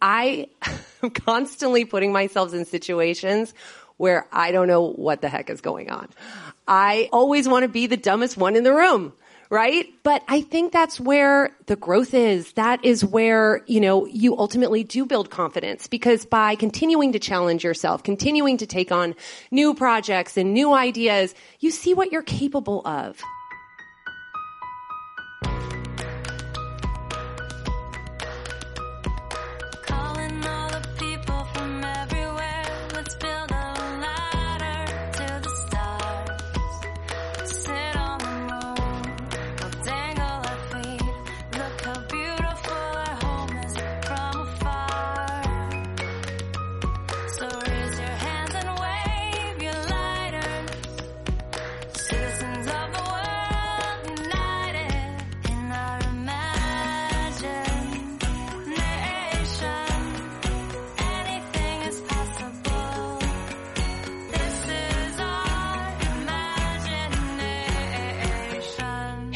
I am constantly putting myself in situations where I don't know what the heck is going on. I always want to be the dumbest one in the room right? But I think that's where the growth is. That is where, you know, you ultimately do build confidence because by continuing to challenge yourself, continuing to take on new projects and new ideas, you see what you're capable of.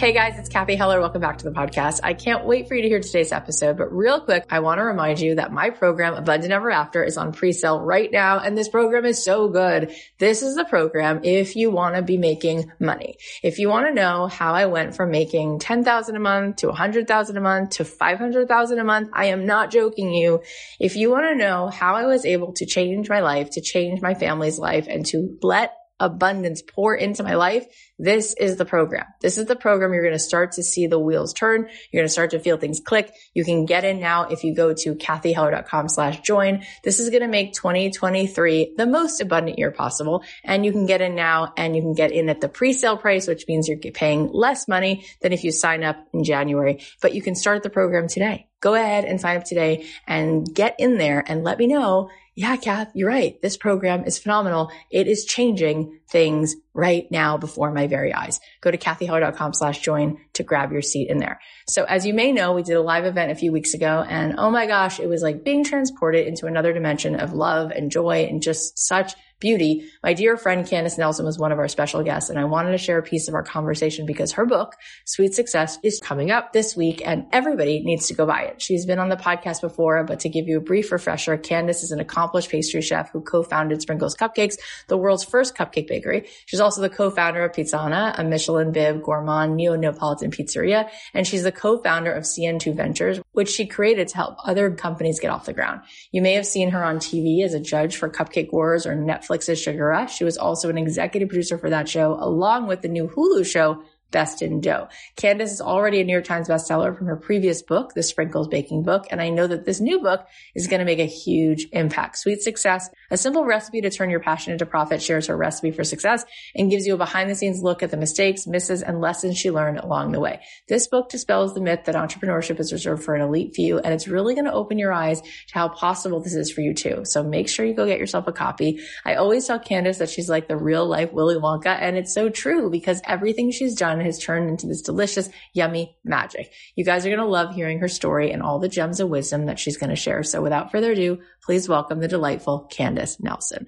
Hey guys, it's Cathy Heller. Welcome back to the podcast. I can't wait for you to hear today's episode, but real quick, I want to remind you that my program, Abundant Ever After, is on pre-sale right now. And this program is so good. This is the program if you want to be making money. If you want to know how I went from making 10,000 a month to 100,000 a month to 500,000 a month, I am not joking you. If you want to know how I was able to change my life, to change my family's life and to let abundance pour into my life, this is the program. This is the program you're going to start to see the wheels turn. You're going to start to feel things click. You can get in now if you go to cathyheller.com slash join. This is going to make 2023 the most abundant year possible. And you can get in now and you can get in at the pre-sale price, which means you're paying less money than if you sign up in January, but you can start the program today. Go ahead and sign up today and get in there and let me know yeah, Kath, you're right. This program is phenomenal. It is changing things right now before my very eyes. Go to cathyheller.com slash join to grab your seat in there. So as you may know, we did a live event a few weeks ago and oh my gosh, it was like being transported into another dimension of love and joy and just such beauty. My dear friend Candace Nelson was one of our special guests and I wanted to share a piece of our conversation because her book, Sweet Success, is coming up this week and everybody needs to go buy it. She's been on the podcast before, but to give you a brief refresher, Candace is an accomplished pastry chef who co-founded Sprinkles Cupcakes, the world's first cupcake bakery. She's also the co-founder of Pizzana, a Michelin bib gourmand neo-Neapolitan pizzeria, and she's the co-founder of CN2 Ventures, which she created to help other companies get off the ground. You may have seen her on TV as a judge for Cupcake Wars or Netflix Netflix's Sugar Rush. She was also an executive producer for that show, along with the new Hulu show, Best in Dough. Candace is already a New York Times bestseller from her previous book, The Sprinkles Baking Book, and I know that this new book is going to make a huge impact. Sweet Success, a simple recipe to turn your passion into profit, shares her recipe for success and gives you a behind the scenes look at the mistakes, misses, and lessons she learned along the way. This book dispels the myth that entrepreneurship is reserved for an elite few, and it's really going to open your eyes to how possible this is for you too. So make sure you go get yourself a copy. I always tell Candace that she's like the real life Willy Wonka, and it's so true because everything she's done has turned into this delicious, yummy magic. You guys are going to love hearing her story and all the gems of wisdom that she's going to share. So without further ado, please welcome the delightful Candace Nelson.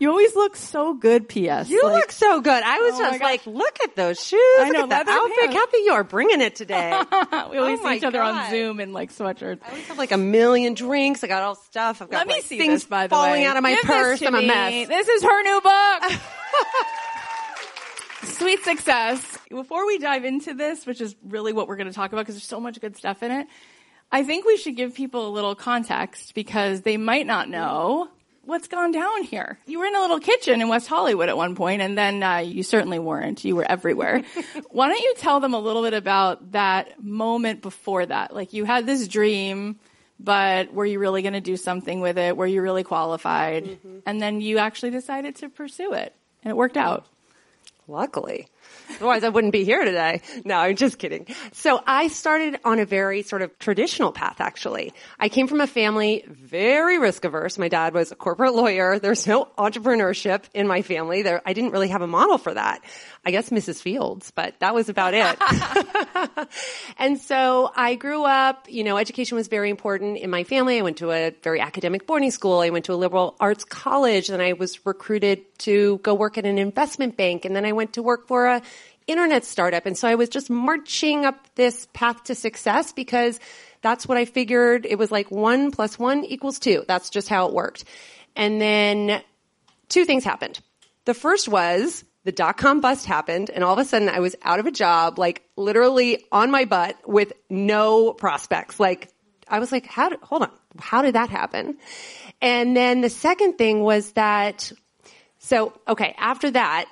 You always look so good, P.S. You like, look so good. I was oh just like, look at those shoes. I know, look at that outfit. Cathy, you are bringing it today. Oh we always oh see each other on Zoom in like sweatshirts. I always have like a million drinks. I got all stuff. I've got Let like, me see things this, by the falling way. out of my Give purse. I'm me. a mess. This is her new book. Sweet success. Before we dive into this, which is really what we're going to talk about because there's so much good stuff in it, I think we should give people a little context because they might not know what's gone down here. You were in a little kitchen in West Hollywood at one point, and then uh, you certainly weren't. You were everywhere. Why don't you tell them a little bit about that moment before that? Like you had this dream, but were you really going to do something with it? Were you really qualified? Mm-hmm. And then you actually decided to pursue it, and it worked out. Luckily. Otherwise, I wouldn't be here today. No, I'm just kidding. So I started on a very sort of traditional path, actually. I came from a family very risk averse. My dad was a corporate lawyer. There's no entrepreneurship in my family. There, I didn't really have a model for that. I guess Mrs. Fields, but that was about it. and so I grew up, you know, education was very important in my family. I went to a very academic boarding school. I went to a liberal arts college. Then I was recruited to go work at an investment bank. And then I went to work for a internet startup. And so I was just marching up this path to success because That's what I figured. It was like one plus one equals two. That's just how it worked. And then two things happened. The first was the dot com bust happened and all of a sudden I was out of a job, like literally on my butt with no prospects. Like I was like, how did, hold on, how did that happen? And then the second thing was that, so, okay, after that,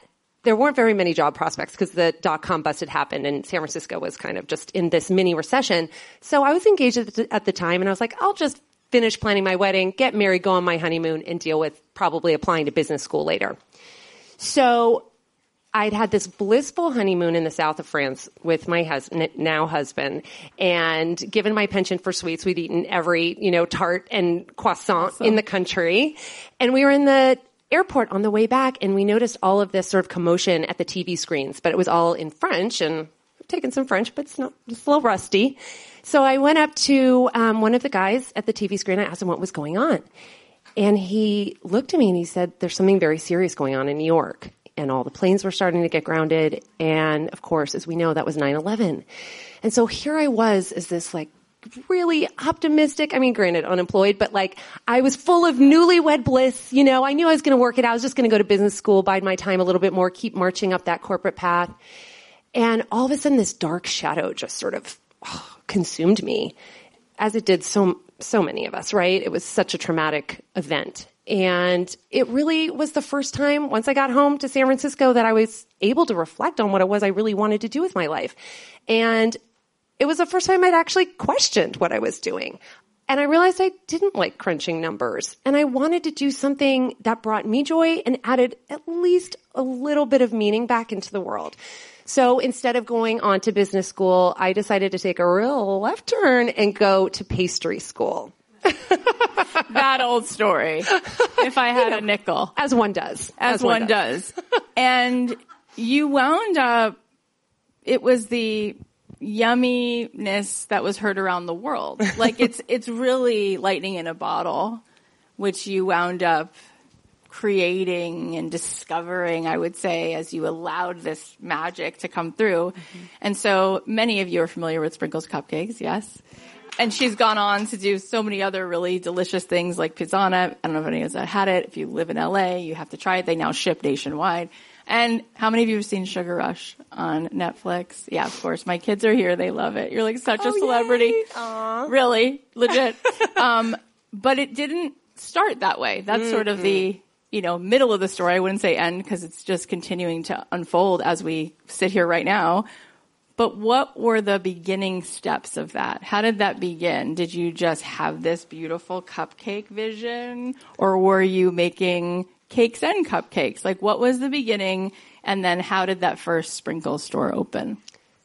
there weren't very many job prospects because the dot com bust had happened and San Francisco was kind of just in this mini recession. So I was engaged at the, at the time and I was like, I'll just finish planning my wedding, get married, go on my honeymoon and deal with probably applying to business school later. So I'd had this blissful honeymoon in the south of France with my husband, now husband, and given my penchant for sweets, we'd eaten every, you know, tart and croissant awesome. in the country. And we were in the airport on the way back and we noticed all of this sort of commotion at the TV screens, but it was all in French and I've taken some French, but it's not, it's a little rusty. So I went up to um, one of the guys at the TV screen. I asked him what was going on. And he looked at me and he said, there's something very serious going on in New York. And all the planes were starting to get grounded. And of course, as we know, that was 9-11. And so here I was as this like really optimistic. I mean, granted, unemployed, but like I was full of newlywed bliss. You know, I knew I was going to work it. I was just going to go to business school, bide my time a little bit more, keep marching up that corporate path. And all of a sudden, this dark shadow just sort of oh, consumed me, as it did so so many of us. Right? It was such a traumatic event. And it really was the first time once I got home to San Francisco that I was able to reflect on what it was I really wanted to do with my life. And it was the first time I'd actually questioned what I was doing. And I realized I didn't like crunching numbers and I wanted to do something that brought me joy and added at least a little bit of meaning back into the world. So instead of going on to business school, I decided to take a real left turn and go to pastry school. that old story. If I had you know, a nickel. As one does. As, as one, one, does. does. and you wound up, it was the yumminess that was heard around the world. Like it's it's really lightning in a bottle, which you wound up creating and discovering, I would say, as you allowed this magic to come through. Mm-hmm. And so many of you are familiar with Sprinkles Cupcakes, yes? And she's gone on to do so many other really delicious things like Pizzana. I don't know if any of you had it. If you live in LA, you have to try it. They now ship nationwide. And how many of you have seen Sugar Rush on Netflix? Yeah, of course. My kids are here. They love it. You're like such oh, a celebrity. Really, legit. um, but it didn't start that way. That's mm-hmm. sort of the, you know, middle of the story. I wouldn't say end because it's just continuing to unfold as we sit here right now. But what were the beginning steps of that? How did that begin? Did you just have this beautiful cupcake vision or were you making cakes and cupcakes? Like what was the beginning and then how did that first sprinkle store open?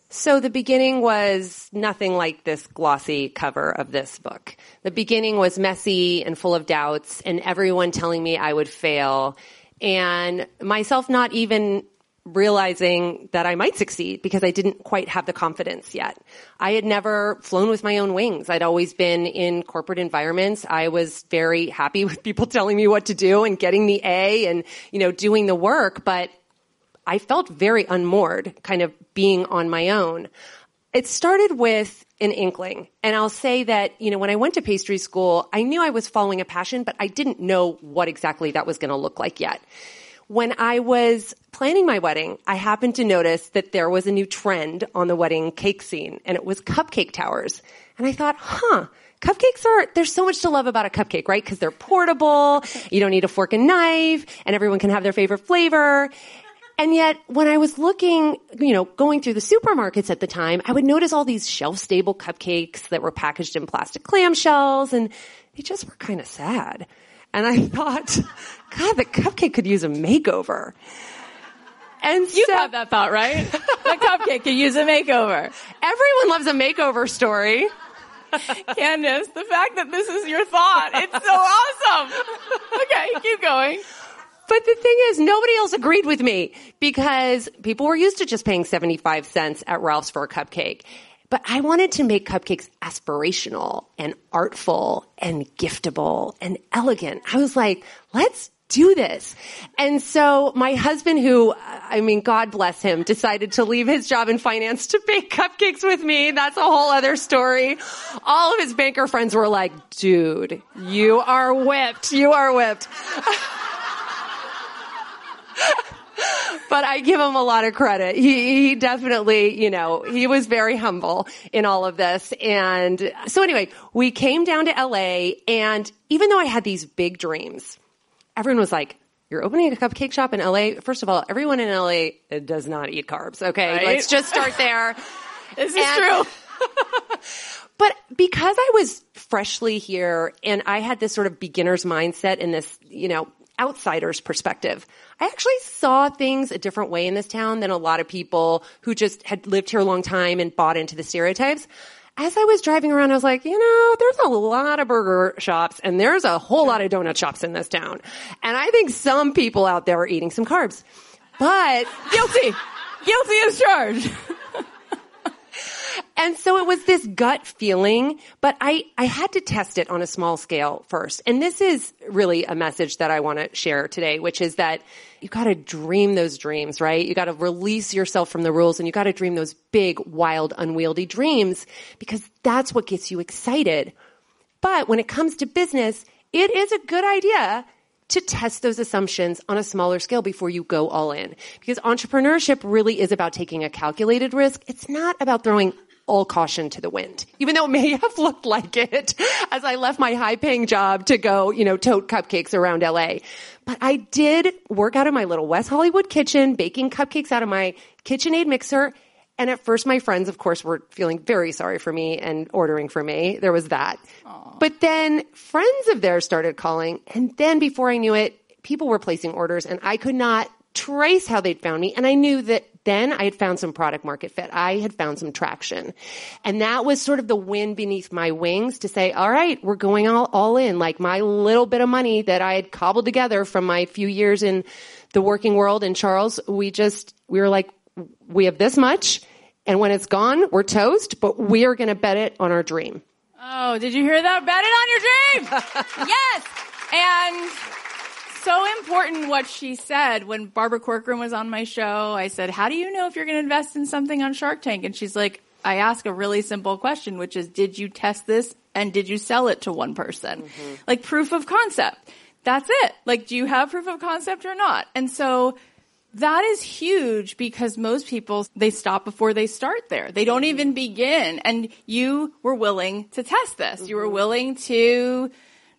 So the beginning was nothing like this glossy cover of this book. The beginning was messy and full of doubts and everyone telling me I would fail and myself not even realizing that I might succeed because I didn't quite have the confidence yet. I had never flown with my own wings. I'd always been in corporate environments. I was very happy with people telling me what to do and getting the A and, you know, doing the work, but I felt very unmoored kind of being on my own. It started with an inkling. And I'll say that, you know, when I went to pastry school, I knew I was following a passion, but I didn't know what exactly that was going to look like yet. When I was planning my wedding, I happened to notice that there was a new trend on the wedding cake scene and it was cupcake towers. And I thought, huh, cupcakes are, there's so much to love about a cupcake, right? Cause they're portable. You don't need a fork and knife and everyone can have their favorite flavor. And yet, when I was looking, you know, going through the supermarkets at the time, I would notice all these shelf-stable cupcakes that were packaged in plastic clamshells, and they just were kind of sad. And I thought, God, the cupcake could use a makeover. And you so, have that thought, right? the cupcake could use a makeover. Everyone loves a makeover story. Candace, the fact that this is your thought, it's so awesome. Okay, keep going. But the thing is, nobody else agreed with me because people were used to just paying 75 cents at Ralph's for a cupcake. But I wanted to make cupcakes aspirational and artful and giftable and elegant. I was like, let's do this. And so my husband, who, I mean, God bless him, decided to leave his job in finance to bake cupcakes with me. That's a whole other story. All of his banker friends were like, dude, you are whipped. You are whipped. but I give him a lot of credit. He, he definitely, you know, he was very humble in all of this. And so anyway, we came down to LA and even though I had these big dreams, everyone was like, you're opening a cupcake shop in LA. First of all, everyone in LA does not eat carbs. Okay. Right? Let's just start there. this is and, true. but because I was freshly here and I had this sort of beginner's mindset in this, you know, outsider's perspective, I actually saw things a different way in this town than a lot of people who just had lived here a long time and bought into the stereotypes. As I was driving around, I was like, you know, there's a lot of burger shops and there's a whole lot of donut shops in this town. And I think some people out there are eating some carbs. But guilty. guilty as charged. And so it was this gut feeling, but I, I had to test it on a small scale first. And this is really a message that I want to share today, which is that you got to dream those dreams, right? You got to release yourself from the rules and you got to dream those big, wild, unwieldy dreams because that's what gets you excited. But when it comes to business, it is a good idea to test those assumptions on a smaller scale before you go all in. Because entrepreneurship really is about taking a calculated risk. It's not about throwing all caution to the wind, even though it may have looked like it as I left my high paying job to go, you know, tote cupcakes around LA. But I did work out of my little West Hollywood kitchen, baking cupcakes out of my KitchenAid mixer. And at first, my friends, of course, were feeling very sorry for me and ordering for me. There was that. Aww. But then friends of theirs started calling. And then before I knew it, people were placing orders and I could not trace how they'd found me. And I knew that then I had found some product market fit. I had found some traction. And that was sort of the wind beneath my wings to say, all right, we're going all, all in. Like my little bit of money that I had cobbled together from my few years in the working world in Charles, we just, we were like, we have this much. And when it's gone, we're toast, but we are going to bet it on our dream. Oh, did you hear that? Bet it on your dream. yes. And so important what she said when Barbara Corcoran was on my show. I said, how do you know if you're going to invest in something on Shark Tank? And she's like, I ask a really simple question, which is, did you test this and did you sell it to one person? Mm-hmm. Like proof of concept. That's it. Like, do you have proof of concept or not? And so that is huge because most people, they stop before they start there. They don't even begin. And you were willing to test this. You were mm-hmm. willing to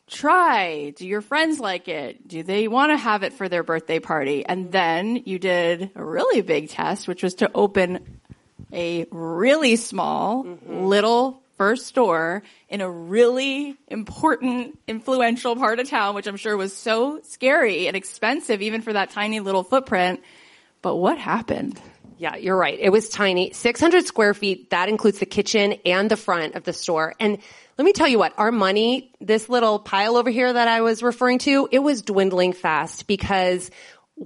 try. Do your friends like it? Do they want to have it for their birthday party? And then you did a really big test, which was to open a really small mm-hmm. little first store in a really important, influential part of town, which I'm sure was so scary and expensive even for that tiny little footprint. But what happened? Yeah, you're right. It was tiny. 600 square feet. That includes the kitchen and the front of the store. And let me tell you what, our money, this little pile over here that I was referring to, it was dwindling fast because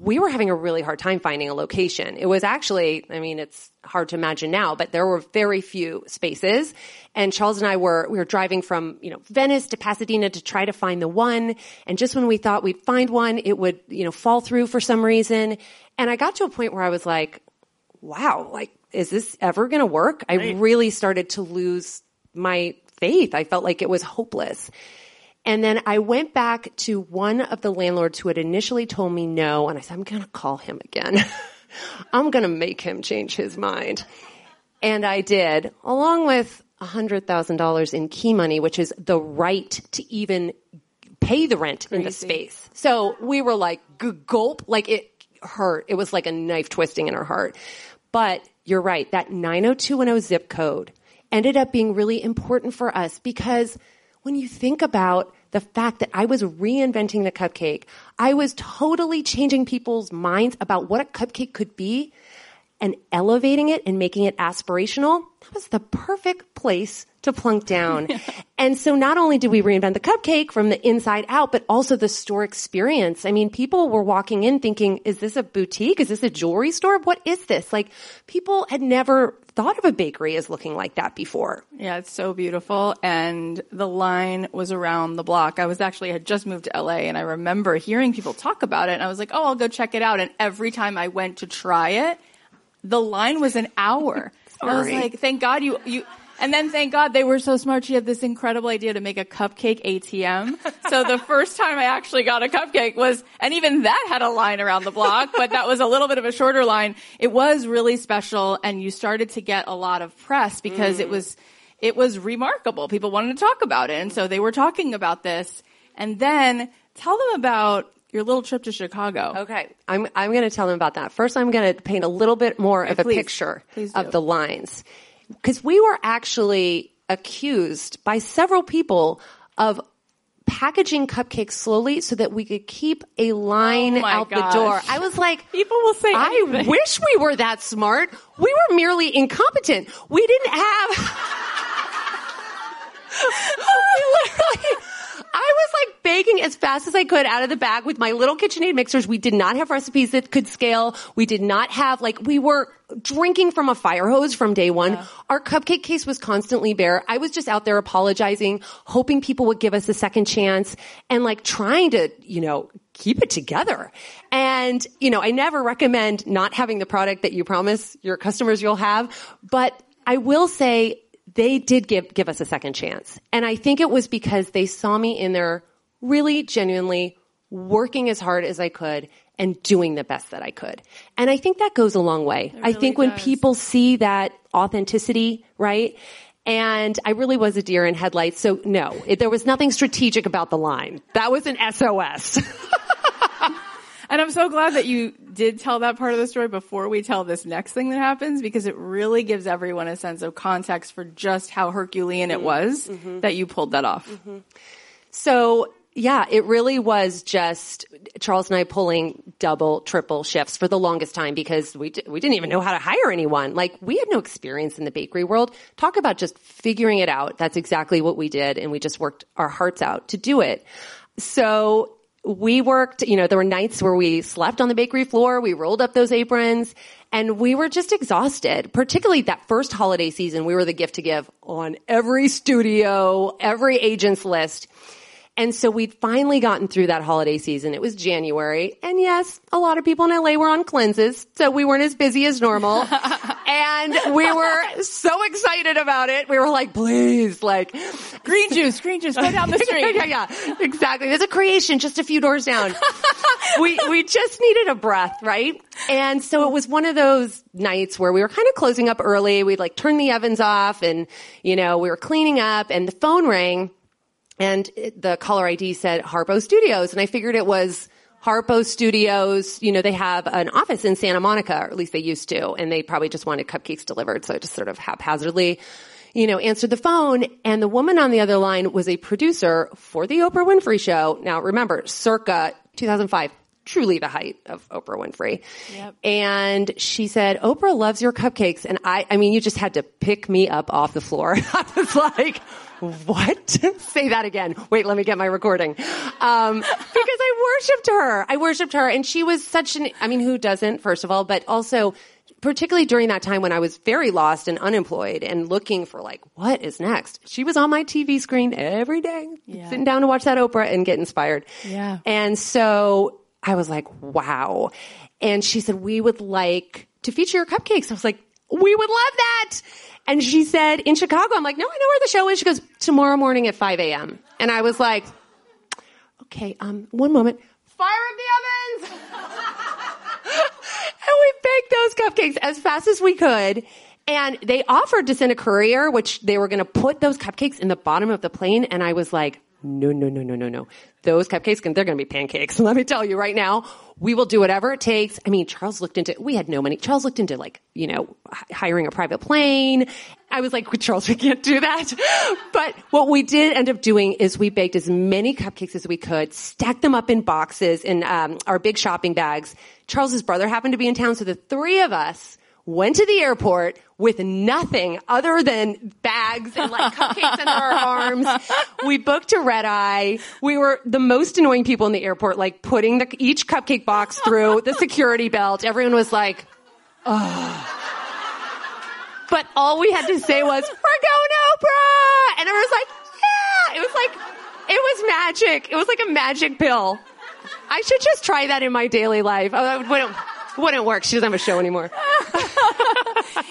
we were having a really hard time finding a location. It was actually, I mean, it's hard to imagine now, but there were very few spaces. And Charles and I were, we were driving from, you know, Venice to Pasadena to try to find the one. And just when we thought we'd find one, it would, you know, fall through for some reason. And I got to a point where I was like, wow, like, is this ever going to work? Right. I really started to lose my faith. I felt like it was hopeless. And then I went back to one of the landlords who had initially told me no, and I said, I'm going to call him again. I'm going to make him change his mind. And I did, along with $100,000 in key money, which is the right to even pay the rent Crazy. in the space. So we were like, gulp, like it hurt. It was like a knife twisting in our heart. But you're right, that 90210 zip code ended up being really important for us because when you think about the fact that I was reinventing the cupcake, I was totally changing people's minds about what a cupcake could be and elevating it and making it aspirational, that was the perfect place to plunk down. and so not only did we reinvent the cupcake from the inside out, but also the store experience. I mean, people were walking in thinking, is this a boutique? Is this a jewelry store? What is this? Like people had never thought of a bakery as looking like that before. Yeah, it's so beautiful. And the line was around the block. I was actually had just moved to LA and I remember hearing people talk about it and I was like, oh, I'll go check it out. And every time I went to try it, the line was an hour. I was like, thank God you, you, and then thank God they were so smart. She had this incredible idea to make a cupcake ATM. So the first time I actually got a cupcake was, and even that had a line around the block, but that was a little bit of a shorter line. It was really special and you started to get a lot of press because mm. it was, it was remarkable. People wanted to talk about it. And so they were talking about this. And then tell them about your little trip to Chicago. Okay. I'm, I'm going to tell them about that. First, I'm going to paint a little bit more of a picture please of the lines because we were actually accused by several people of packaging cupcakes slowly so that we could keep a line oh out gosh. the door. I was like, people will say, I wish we were that smart. We were merely incompetent. We didn't have. we literally I was like baking as fast as I could out of the bag with my little KitchenAid mixers. We did not have recipes that could scale. We did not have like, we were drinking from a fire hose from day one. Yeah. Our cupcake case was constantly bare. I was just out there apologizing, hoping people would give us a second chance and like trying to, you know, keep it together. And, you know, I never recommend not having the product that you promise your customers you'll have, but I will say they did give, give us a second chance. And I think it was because they saw me in there really genuinely working as hard as I could and doing the best that I could. And I think that goes a long way. Really I think when people see that authenticity, right? And I really was a deer in headlights. So no, it, there was nothing strategic about the line. That was an SOS. And I'm so glad that you did tell that part of the story before we tell this next thing that happens because it really gives everyone a sense of context for just how Herculean it mm-hmm. was mm-hmm. that you pulled that off. Mm-hmm. So yeah, it really was just Charles and I pulling double, triple shifts for the longest time because we d- we didn't even know how to hire anyone. Like we had no experience in the bakery world. Talk about just figuring it out. That's exactly what we did, and we just worked our hearts out to do it. So we worked, you know, there were nights where we slept on the bakery floor, we rolled up those aprons, and we were just exhausted. Particularly that first holiday season, we were the gift to give on every studio, every agent's list. And so we'd finally gotten through that holiday season. It was January. And yes, a lot of people in LA were on cleanses, so we weren't as busy as normal. and we were so excited about it. We were like, please, like green juice, green juice, go down the street. yeah, yeah, exactly. There's a Kreation just a few doors down. we we just needed a breath, right? And so it was one of those nights where we were kind of closing up early. We'd like turn the ovens off and, you know, we were cleaning up and the phone rang and the caller ID said Harpo Studios, and I figured it was Harpo Studios. You know, they have an office in Santa Monica, or at least they used to, and they probably just wanted cupcakes delivered, so I just sort of haphazardly, you know, answered the phone, and the woman on the other line was a producer for the Oprah Winfrey Show. Now, remember, circa 2005 truly the height of Oprah Winfrey. Yep. And she said, Oprah loves your cupcakes. And I, I mean, you just had to pick me up off the floor. I was like, what? Say that again. Wait, let me get my recording. Um, because I worshiped her. I worshiped her. And she was such an, I mean, who doesn't, first of all, but also, particularly during that time when I was very lost and unemployed and looking for like, what is next? She was on my TV screen every day, yeah. sitting down to watch that Oprah and get inspired. Yeah. And so I was like, wow. And she said, we would like to feature your cupcakes. I was like, we would love that. And she said, in Chicago. I'm like, no, I know where the show is. She goes, tomorrow morning at 5 a.m. And I was like, okay, um, one moment. Fire up the ovens! and we baked those cupcakes as fast as we could. And they offered to send a courier, which they were going to put those cupcakes in the bottom of the plane. And I was like, no, no, no, no, no, no. Those cupcakes, can they're going to be pancakes. Let me tell you right now, we will do whatever it takes. I mean, Charles looked into, we had no money. Charles looked into like, you know, hiring a private plane. I was like, Charles, we can't do that. But what we did end up doing is we baked as many cupcakes as we could, stacked them up in boxes in um, our big shopping bags. Charles's brother happened to be in town, so the three of us went to the airport with nothing other than bags and like cupcakes under our arms. We booked a red eye. We were the most annoying people in the airport, like putting the, each cupcake box through the security belt. Everyone was like, oh. but all we had to say was, we're going Oprah! And I was like, yeah! It was like, it was magic. It was like a magic pill. I should just try that in my daily life. Oh, it wouldn't, work. She doesn't have a show anymore.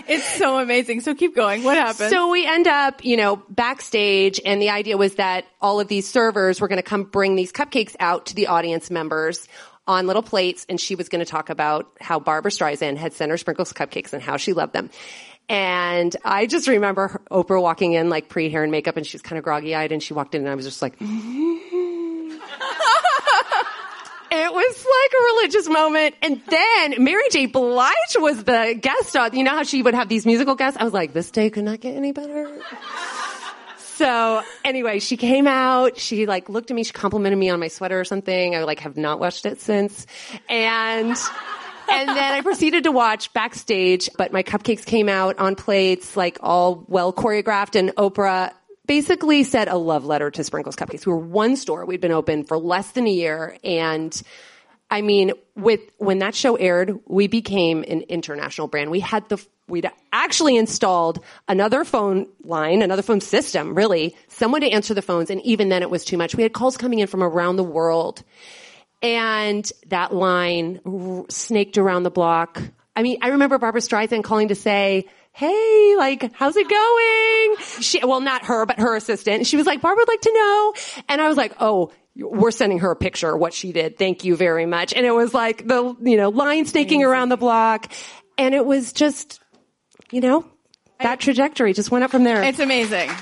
It's so amazing. So keep going. What happened? So we end up, you know, backstage and the idea was that all of these servers were going to come bring these cupcakes out to the audience members on little plates and she was going to talk about how Barbra Streisand had sent her sprinkles cupcakes and how she loved them. And I just remember Oprah walking in like pre-hair and makeup and she's kind of groggy eyed and she walked in and I was just like, It was like a religious moment. And then Mary J. Blige was the guest you know how she would have these musical guests? I was like, this day could not get any better. So anyway, she came out, she like looked at me, she complimented me on my sweater or something. I like have not watched it since. And and then I proceeded to watch backstage, but my cupcakes came out on plates, like all well choreographed and Oprah basically said a love letter to Sprinkles Cupcakes. We were one store. We'd been open for less than a year. And I mean, with, when that show aired, we became an international brand. We had the, we'd actually installed another phone line, another phone system, really, someone to answer the phones. And even then it was too much. We had calls coming in from around the world. And that line r- snaked around the block. I mean, I remember Barbra Streisand calling to say, Hey, like, how's it going? She, well, not her, but her assistant. She was like, Barbra would like to know. And I was like, Oh, we're sending her a picture of what she did. Thank you very much. And it was like the, you know, line snaking around the block. And it was just, you know, that trajectory just went up from there. It's amazing.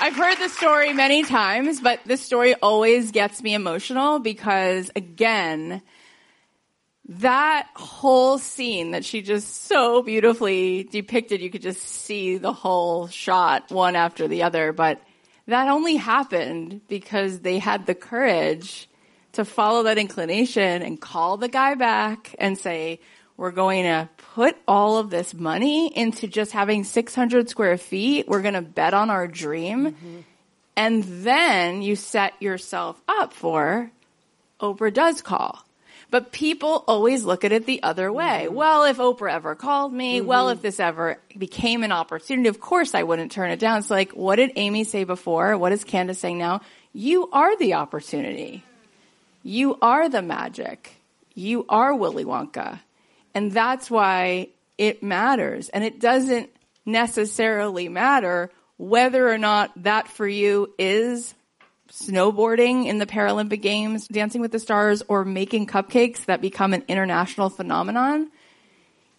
I've heard this story many times, but this story always gets me emotional because again, that whole scene that she just so beautifully depicted, you could just see the whole shot one after the other, but that only happened because they had the courage to follow that inclination and call the guy back and say, we're going to put all of this money into just having 600 square feet. We're going to bet on our dream. Mm-hmm. And then you set yourself up for Oprah does call. But people always look at it the other way. Mm-hmm. Well, if Oprah ever called me, mm-hmm. well, if this ever became an opportunity, of course I wouldn't turn it down. It's like, what did Amy say before? What is Candace saying now? You are the opportunity. You are the magic. You are Willy Wonka. And that's why it matters. And it doesn't necessarily matter whether or not that for you is snowboarding in the Paralympic Games, Dancing with the Stars, or making cupcakes that become an international phenomenon.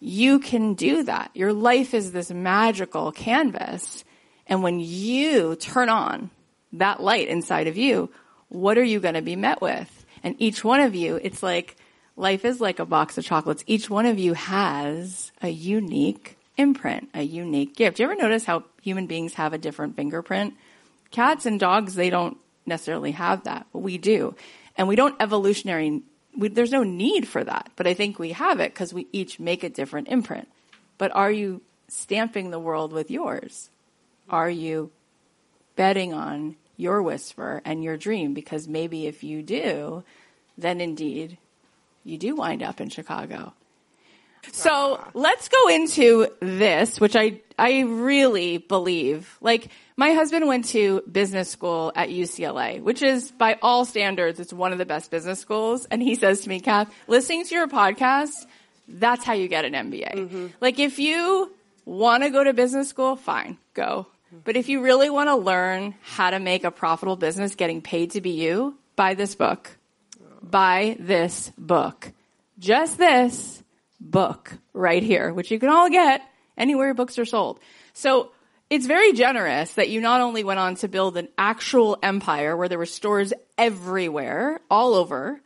You can do that. Your life is this magical canvas. And when you turn on that light inside of you, what are you going to be met with? And each one of you, it's like life is like a box of chocolates. Each one of you has a unique imprint, a unique gift. Do you ever notice how human beings have a different fingerprint? Cats and dogs, they don't necessarily have that, but we do. And we don't evolutionary, we, there's no need for that, but I think we have it because we each make a different imprint. But are you stamping the world with yours? Are you betting on your whisper and your dream? Because maybe if you do, then indeed you do wind up in Chicago. So let's go into this, which I, I really believe. Like, my husband went to business school at UCLA, which is by all standards, it's one of the best business schools. And he says to me, Kath, listening to your podcast, that's how you get an MBA. Mm-hmm. Like, if you want to go to business school, fine, go. But if you really want to learn how to make a profitable business getting paid to be you, buy this book. Oh. Buy this book. Just this book right here, which you can all get anywhere books are sold. So it's very generous that you not only went on to build an actual empire where there were stores everywhere, all over,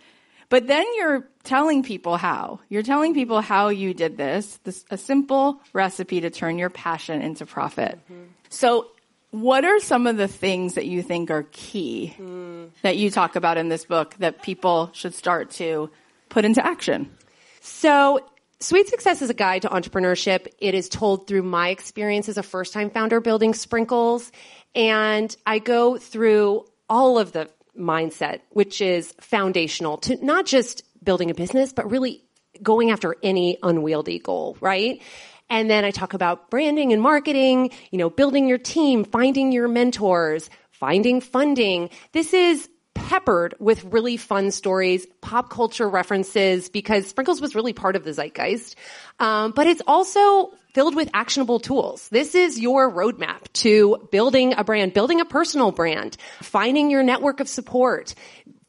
but then you're telling people how. You're telling people how you did this, this a simple recipe to turn your passion into profit. Mm-hmm. So what are some of the things that you think are key mm. that you talk about in this book that people should start to put into action? So, Sweet Success is a guide to entrepreneurship. It is told through my experience as a first time founder building sprinkles. And I go through all of the mindset, which is foundational to not just building a business, but really going after any unwieldy goal, right? And then I talk about branding and marketing, you know, building your team, finding your mentors, finding funding. This is peppered with really fun stories, pop culture references, because Sprinkles was really part of the zeitgeist. Um, but it's also filled with actionable tools. This is your roadmap to building a brand, building a personal brand, finding your network of support,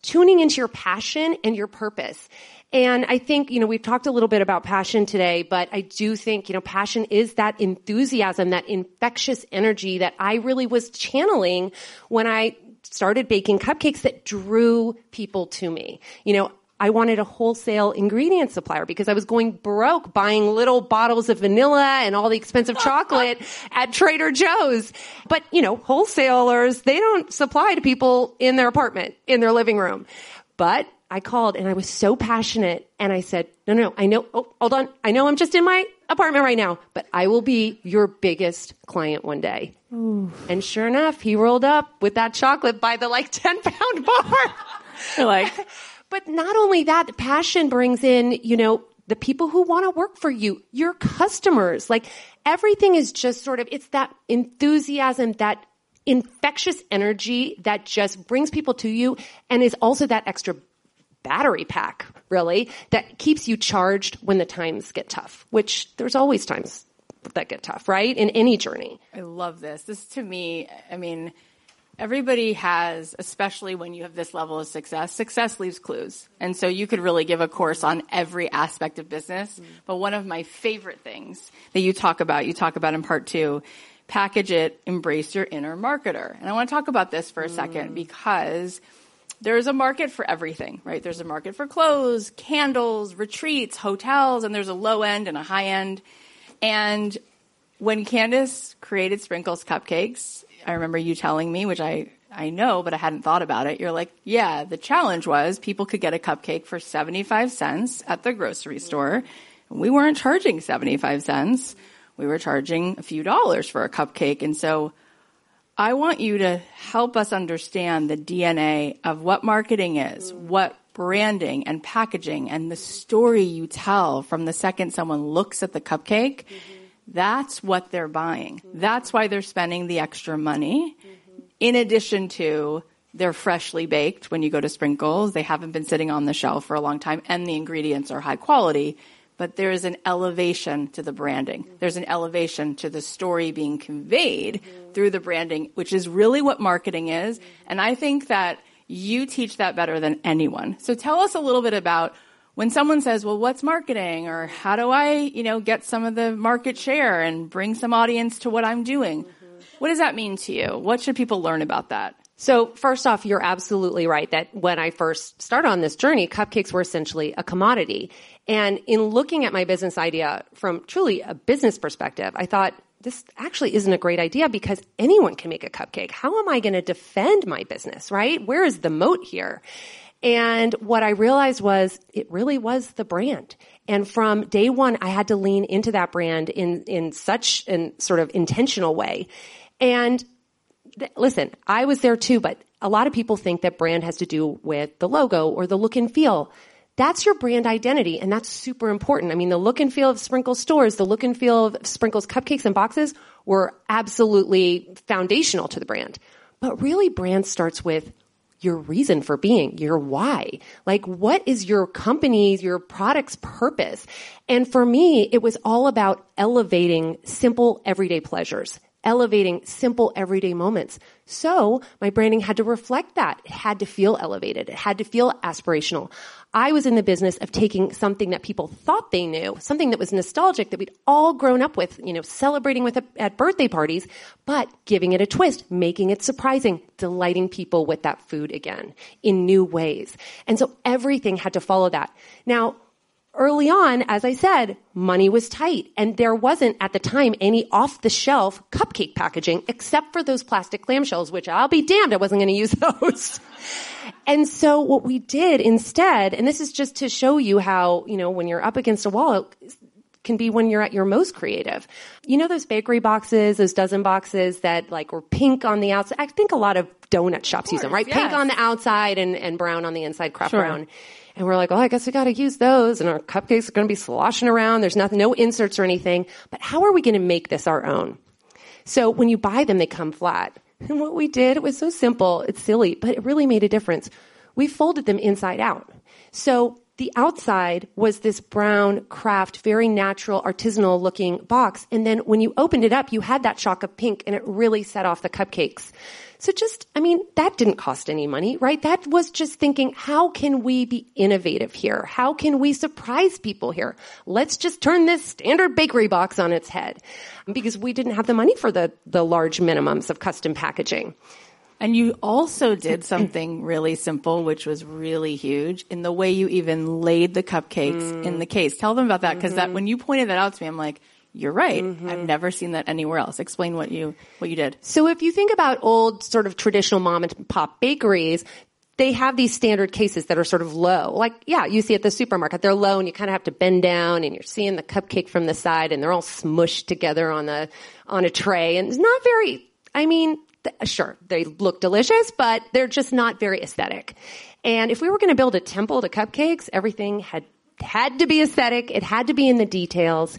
tuning into your passion and your purpose. And I think, you know, we've talked a little bit about passion today, but I do think, you know, passion is that enthusiasm, that infectious energy that I really was channeling when I started baking cupcakes that drew people to me. You know, I wanted a wholesale ingredient supplier because I was going broke buying little bottles of vanilla and all the expensive chocolate at Trader Joe's. But, you know, wholesalers, they don't supply to people in their apartment, in their living room. But I called and I was so passionate and I said, no, no, no, I know, oh, hold on. I know I'm just in my apartment right now, but I will be your biggest client one day. Ooh. And sure enough, he rolled up with that chocolate by the like 10 pound bar. like, but not only that, passion brings in, you know, the people who want to work for you, your customers. Like everything is just sort of, it's that enthusiasm, that infectious energy that just brings people to you and is also that extra battery pack, really, that keeps you charged when the times get tough, which there's always times that get tough, right? In any journey. I love this. This to me, I mean, everybody has, especially when you have this level of success, success leaves clues. And so you could really give a course on every aspect of business. Mm. But one of my favorite things that you talk about, you talk about in part two, package it, embrace your inner marketer. And I want to talk about this for a mm. second because there's a market for everything, right? There's a market for clothes, candles, retreats, hotels, and there's a low end and a high end. And when Candace created Sprinkles Cupcakes, I remember you telling me, which I, I know, but I hadn't thought about it. You're like, yeah, the challenge was people could get a cupcake for 75 cents at the grocery store. We weren't charging 75 cents. We were charging a few dollars for a cupcake. And so I want you to help us understand the DNA of what marketing is, what branding and packaging and the story you tell from the second someone looks at the cupcake. Mm-hmm. That's what they're buying. Mm-hmm. That's why they're spending the extra money. Mm-hmm. In addition to they're freshly baked when you go to Sprinkles. They haven't been sitting on the shelf for a long time and the ingredients are high quality but there is an elevation to the branding. There's an elevation to the story being conveyed through the branding, which is really what marketing is. And I think that you teach that better than anyone. So tell us a little bit about when someone says, well, what's marketing? Or how do I, you know, get some of the market share and bring some audience to what I'm doing? Mm-hmm. What does that mean to you? What should people learn about that? So first off, you're absolutely right that when I first started on this journey, cupcakes were essentially a commodity. And in looking at my business idea from truly a business perspective, I thought, this actually isn't a great idea because anyone can make a cupcake. How am I going to defend my business, right? Where is the moat here? And what I realized was it really was the brand. And from day one, I had to lean into that brand in, in such an sort of intentional way. And th- listen, I was there too, but a lot of people think that brand has to do with the logo or the look and feel. That's your brand identity, and that's super important. I mean, the look and feel of Sprinkle stores, the look and feel of Sprinkles cupcakes and boxes were absolutely foundational to the brand. But really, brand starts with your reason for being, your why. Like, what is your company's, your product's purpose? And for me, it was all about elevating simple everyday pleasures elevating simple everyday moments. So my branding had to reflect that. It had to feel elevated. It had to feel aspirational. I was in the business of taking something that people thought they knew, something that was nostalgic that we'd all grown up with, you know, celebrating with a, at birthday parties, but giving it a twist, making it surprising, delighting people with that food again in new ways. And so everything had to follow that. Now, early on, as I said, money was tight and there wasn't at the time any off the shelf cupcake packaging except for those plastic clamshells, which I'll be damned I wasn't going to use those. and so what we did instead, and this is just to show you how, you know, when you're up against a wall, it can be when you're at your most creative. You know those bakery boxes, those dozen boxes that like were pink on the outside? I think a lot of donut shops use them, right? yes. Pink on the outside and, and brown on the inside, crop Sure. brown. And we're like, oh, I guess we got to use those. And our cupcakes are going to be sloshing around. There's nothing, no inserts or anything. But how are we going to make this our own? So when you buy them, they come flat. And what we did, it was so simple. It's silly, but it really made a difference. We folded them inside out. So the outside was this brown kraft, very natural, artisanal looking box. And then when you opened it up, you had that shock of pink and it really set off the cupcakes. So just, I mean, that didn't cost any money, right? That was just thinking, how can we be innovative here? How can we surprise people here? Let's just turn this standard bakery box on its head because we didn't have the money for the, the large minimums of custom packaging. And you also did something really simple, which was really huge in the way you even laid the cupcakes in the case. Tell them about that because that mm-hmm. when you pointed that out to me, I'm like, you're right. I've mm-hmm. never seen that anywhere else. Explain what you what you did. So if you think about old sort of traditional mom and pop bakeries, they have these standard cases that are sort of low. Like, yeah, you see at the supermarket, they're low and you kind of have to bend down and you're seeing the cupcake from the side and they're all smushed together on the, on a tray and it's not very, I mean, th- sure, they look delicious, but they're just not very aesthetic. And if we were going to build a temple to cupcakes, everything had had to be aesthetic. It had to be in the details.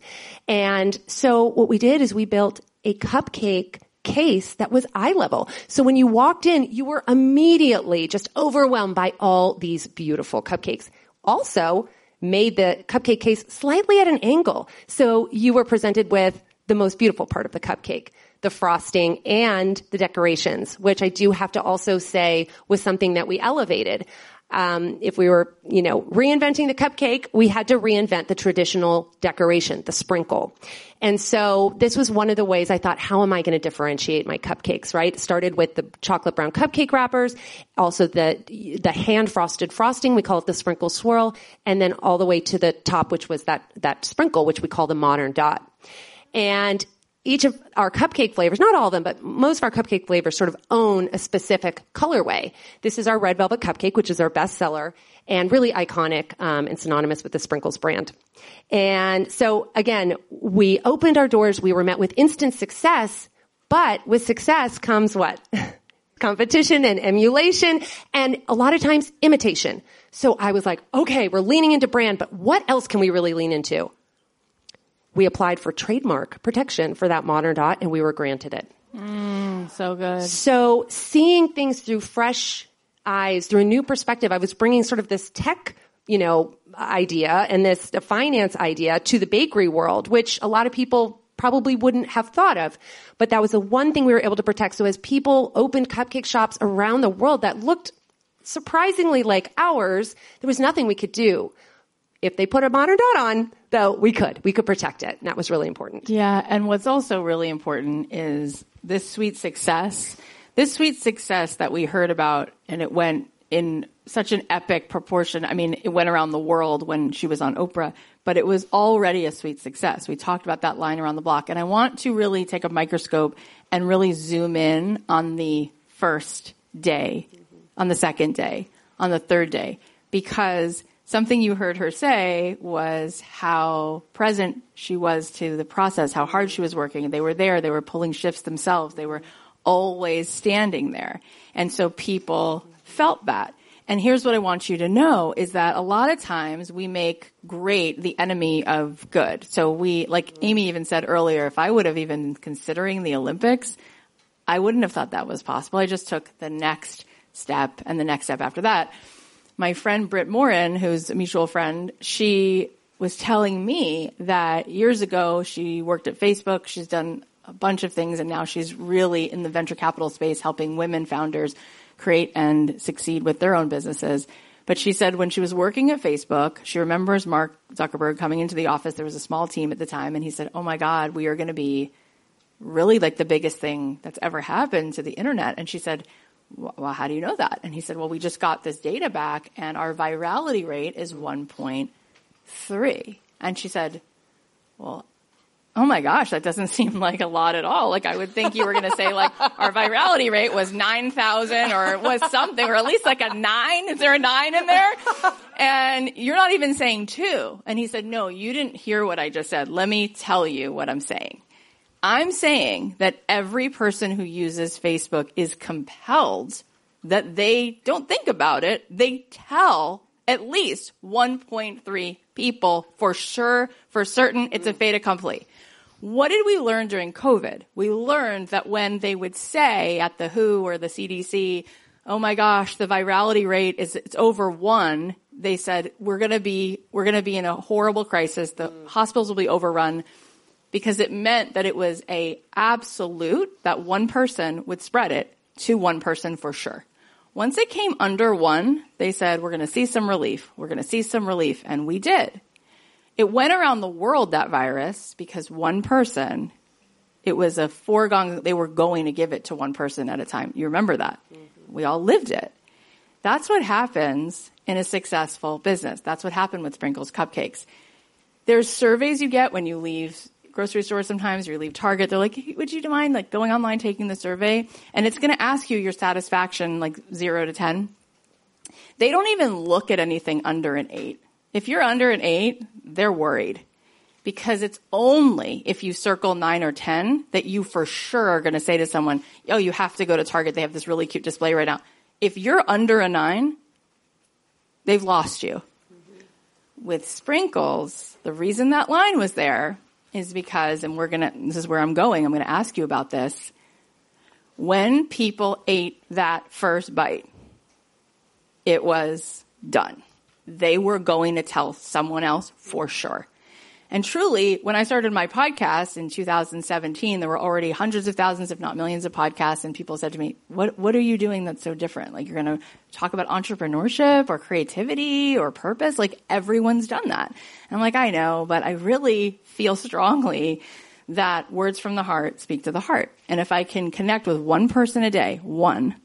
And so what we did is we built a cupcake case that was eye level. So when you walked in, you were immediately just overwhelmed by all these beautiful cupcakes. Also made the cupcake case slightly at an angle. So you were presented with the most beautiful part of the cupcake. The frosting and the decorations, which I do have to also say was something that we elevated um, if we were, you know, reinventing the cupcake, we had to reinvent the traditional decoration, the sprinkle. And so this was one of the ways I thought, how am I going to differentiate my cupcakes, right? Started with the chocolate brown cupcake wrappers, also the, the hand frosted frosting, we call it the sprinkle swirl, and then all the way to the top, which was that, that sprinkle, which we call the modern dot. And each of our cupcake flavors, not all of them, but most of our cupcake flavors sort of own a specific colorway. This is our red velvet cupcake, which is our best seller and really iconic um, and synonymous with the Sprinkles brand. And so again, we opened our doors. We were met with instant success, but with success comes what? Competition and emulation and a lot of times imitation. So I was like, okay, we're leaning into brand, but what else can we really lean into? We applied for trademark protection for that modern dot and we were granted it. Mm, so good. So seeing things through fresh eyes, through a new perspective, I was bringing sort of this tech, you know, idea and this finance idea to the bakery world, which a lot of people probably wouldn't have thought of. But that was the one thing we were able to protect. So as people opened cupcake shops around the world that looked surprisingly like ours, there was nothing we could do. If they put a modern dot on, though, we could. We could protect it. And that was really important. Yeah, and what's also really important is this sweet success. This sweet success that we heard about, and it went in such an epic proportion. I mean, it went around the world when she was on Oprah, but it was already a sweet success. We talked about that line around the block, and I want to really take a microscope and really zoom in on the first day, on the second day, on the third day, because something you heard her say was how present she was to the process, how hard she was working. They were there, they were pulling shifts themselves, they were always standing there. And so people felt that. And here's what I want you to know is that a lot of times we make great the enemy of good. So we, like Amy even said earlier, if I would have even considering the Olympics, I wouldn't have thought that was possible. I just took the next step and the next step after that my friend Brit Morin, who's a mutual friend, she was telling me that years ago she worked at Facebook. She's done a bunch of things and now she's really in the venture capital space helping women founders create and succeed with their own businesses. But she said when she was working at Facebook, she remembers Mark Zuckerberg coming into the office. There was a small team at the time and he said, Oh my God, we are going to be really like the biggest thing that's ever happened to the internet. And she said, well, how do you know that? And he said, well, we just got this data back and our virality rate is 1.3. And she said, well, oh my gosh, that doesn't seem like a lot at all. Like I would think you were going to say like our virality rate was 9,000 or was something or at least like a nine. Is there a nine in there? And you're not even saying two. And he said, no, you didn't hear what I just said. Let me tell you what I'm saying. I'm saying that every person who uses Facebook is compelled that they don't think about it. They tell at least 1.3 people for sure, for certain, it's a fait accompli. What did we learn during COVID? We learned that when they would say at the WHO or the CDC, oh my gosh, the virality rate is, it's over one. They said, we're going to be, we're going to be in a horrible crisis. The mm. hospitals will be overrun because it meant that it was a absolute that one person would spread it to one person for sure. Once it came under one, they said, we're going to see some relief. We're going to see some relief. And we did. It went around the world, that virus, because one person, it was a foregone, they were going to give it to one person at a time. You remember that? Mm-hmm. We all lived it. That's what happens in a successful business. That's what happened with Sprinkles Cupcakes. There's surveys you get when you leave grocery stores sometimes or you leave Target. They're like, hey, would you mind like going online, taking the survey? And it's going to ask you your satisfaction, like zero to 10. They don't even look at anything under an eight. If you're under an eight, they're worried because it's only if you circle nine or 10 that you for sure are going to say to someone, Oh, you have to go to Target. They have this really cute display right now. If you're under a nine, they've lost you. Mm-hmm. With sprinkles, the reason that line was there is because, and we're gonna, this is where I'm going, I'm gonna ask you about this. When people ate that first bite, it was done. They were going to tell someone else for sure. And truly, when I started my podcast in 2017, there were already hundreds of thousands, if not millions of podcasts. And people said to me, what, what are you doing that's so different? Like you're going to talk about entrepreneurship or creativity or purpose? Like everyone's done that. And I'm like, I know, but I really feel strongly that words from the heart speak to the heart. And if I can connect with one person a day, one,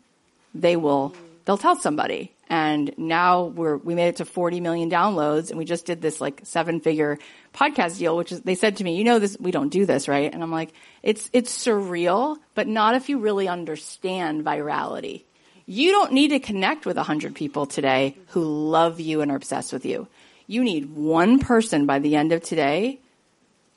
they will, they'll tell somebody and now we're we made it to 40 million downloads and we just did this like seven figure podcast deal which is they said to me you know this we don't do this right? And i'm like it's it's surreal but not if you really understand virality. You don't need to connect with 100 people today who love you and are obsessed with you. You need one person by the end of today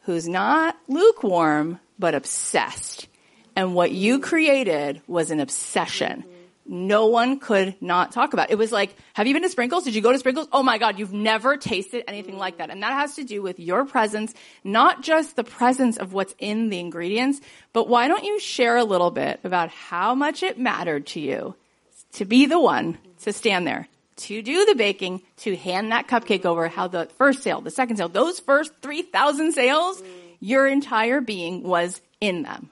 who's not lukewarm but obsessed. And what you created was an obsession no one could not talk about. It was like, have you been to Sprinkles? Did you go to Sprinkles? Oh my God, you've never tasted anything like that. And that has to do with your presence, not just the presence of what's in the ingredients, but why don't you share a little bit about how much it mattered to you to be the one to stand there, to do the baking, to hand that cupcake over, how the first sale, the second sale, those first 3,000 sales, your entire being was in them.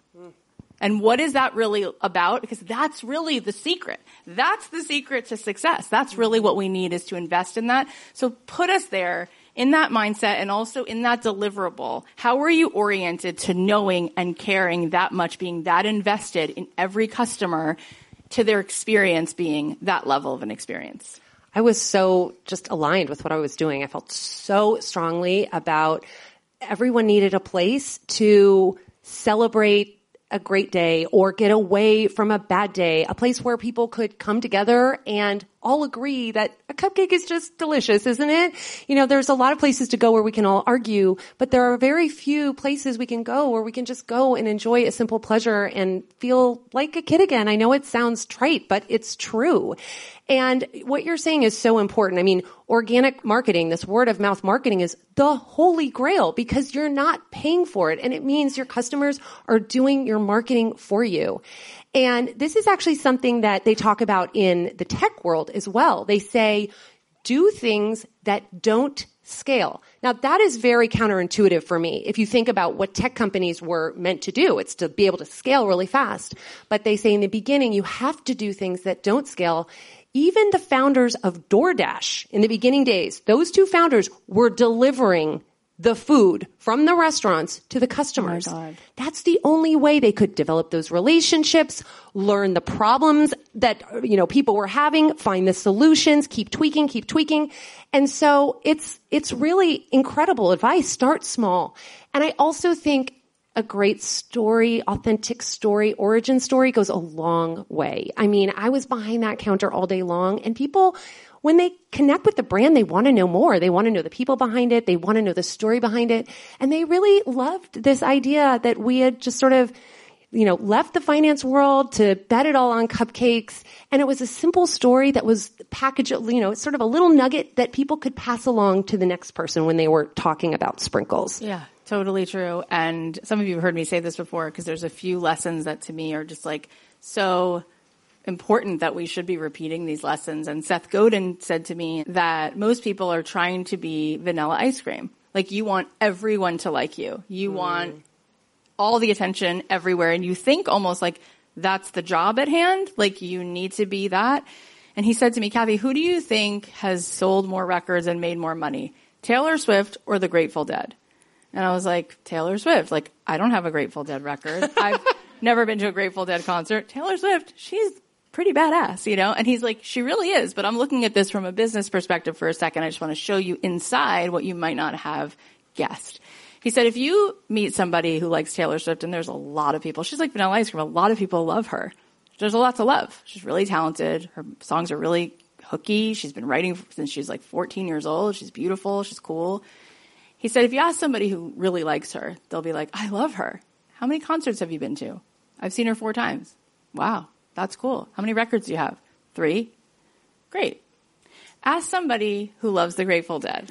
And what is that really about? Because that's really the secret. That's the secret to success. That's really what we need is to invest in that. So put us there in that mindset and also in that deliverable. How are you oriented to knowing and caring that much, being that invested in every customer to their experience being that level of an experience? I was so just aligned with what I was doing. I felt so strongly about everyone needed a place to celebrate a great day or get away from a bad day, a place where people could come together and all agree that a cupcake is just delicious, isn't it? You know, there's a lot of places to go where we can all argue, but there are very few places we can go where we can just go and enjoy a simple pleasure and feel like a kid again. I know it sounds trite, but it's true. And what you're saying is so important. I mean, organic marketing, this word of mouth marketing is the holy grail because you're not paying for it. And it means your customers are doing your marketing for you. And this is actually something that they talk about in the tech world as well. They say, do things that don't scale. Now that is very counterintuitive for me. If you think about what tech companies were meant to do, it's to be able to scale really fast. But they say in the beginning, you have to do things that don't scale. Even the founders of DoorDash in the beginning days, those two founders were delivering the food from the restaurants to the customers. Oh. That's the only way they could develop those relationships, learn the problems that, you know, people were having, find the solutions, keep tweaking, keep tweaking. And so it's, it's really incredible advice. Start small. And I also think a great story, authentic story, origin story goes a long way. I mean, I was behind that counter all day long and people, when they connect with the brand, they want to know more. They want to know the people behind it. They want to know the story behind it. And they really loved this idea that we had just sort of, you know, left the finance world to bet it all on cupcakes. And it was a simple story that was packaged, you know, sort of a little nugget that people could pass along to the next person when they were talking about sprinkles. Yeah, totally true. And some of you have heard me say this before because there's a few lessons that to me are just like so important that we should be repeating these lessons. And Seth Godin said to me that most people are trying to be vanilla ice cream. Like you want everyone to like you. You mm. want all the attention everywhere and you think almost like that's the job at hand. Like you need to be that. And he said to me, Cathy, who do you think has sold more records and made more money? Taylor Swift or the Grateful Dead? And I was like, Taylor Swift. Like, I don't have a Grateful Dead record. I've never been to a Grateful Dead concert. Taylor Swift, she's pretty badass, you know? And he's like, she really is, but I'm looking at this from a business perspective for a second. I just want to show you inside what you might not have guessed. He said, if you meet somebody who likes Taylor Swift, and there's a lot of people, she's like vanilla ice cream, a lot of people love her. There's a lot to love. She's really talented. Her songs are really hooky. She's been writing since she's like 14 years old. She's beautiful. She's cool. He said, if you ask somebody who really likes her, they'll be like, I love her. How many concerts have you been to? I've seen her four times. Wow, that's cool. How many records do you have? Three? Great. Ask somebody who loves the Grateful Dead.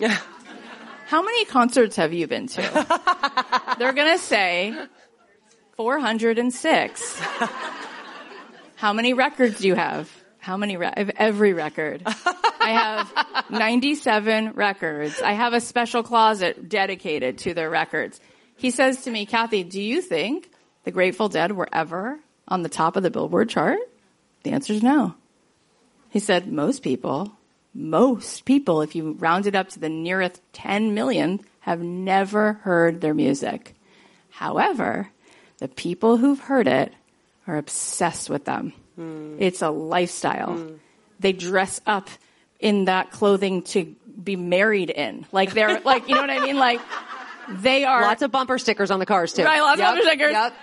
How many concerts have you been to? They're going to say 406. How many records do you have? How many? Re- I have every record. I have 97 records. I have a special closet dedicated to their records. He says to me, Cathy, do you think the Grateful Dead were ever on the top of the Billboard chart? The answer is no. He said, most people, most people, if you round it up to the nearest 10 million, have never heard their music. However, the people who've heard it are obsessed with them. Hmm. It's a lifestyle. Hmm. They dress up in that clothing to be married in. Like they're like, you know what I mean? Like they are Lots of bumper stickers on the cars too. Right, lots of Yep, bumper stickers. Yep.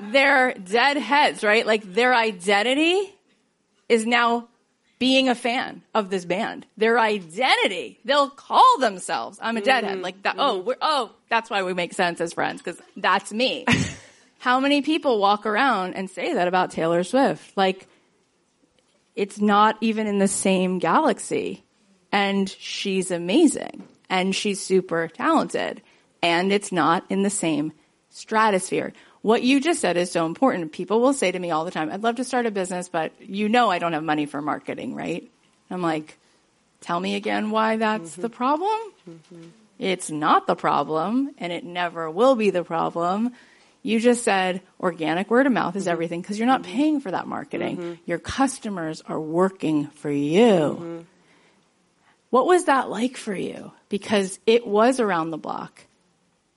They're dead heads, right? Like their identity is now being a fan of this band. Their identity, they'll call themselves, I'm a deadhead. Mm-hmm. Like that, oh, we're, oh, that's why we make sense as friends, because that's me. How many people walk around and say that about Taylor Swift? Like, it's not even in the same galaxy. And she's amazing. And she's super talented. And it's not in the same stratosphere. What you just said is so important. People will say to me all the time, I'd love to start a business, but you know I don't have money for marketing, right? I'm like, tell me again why that's mm-hmm. the problem. Mm-hmm. It's not the problem, and it never will be the problem. You just said organic word of mouth is mm-hmm. everything because you're not paying for that marketing. Your customers are working for you. What was that like for you? Because it was around the block.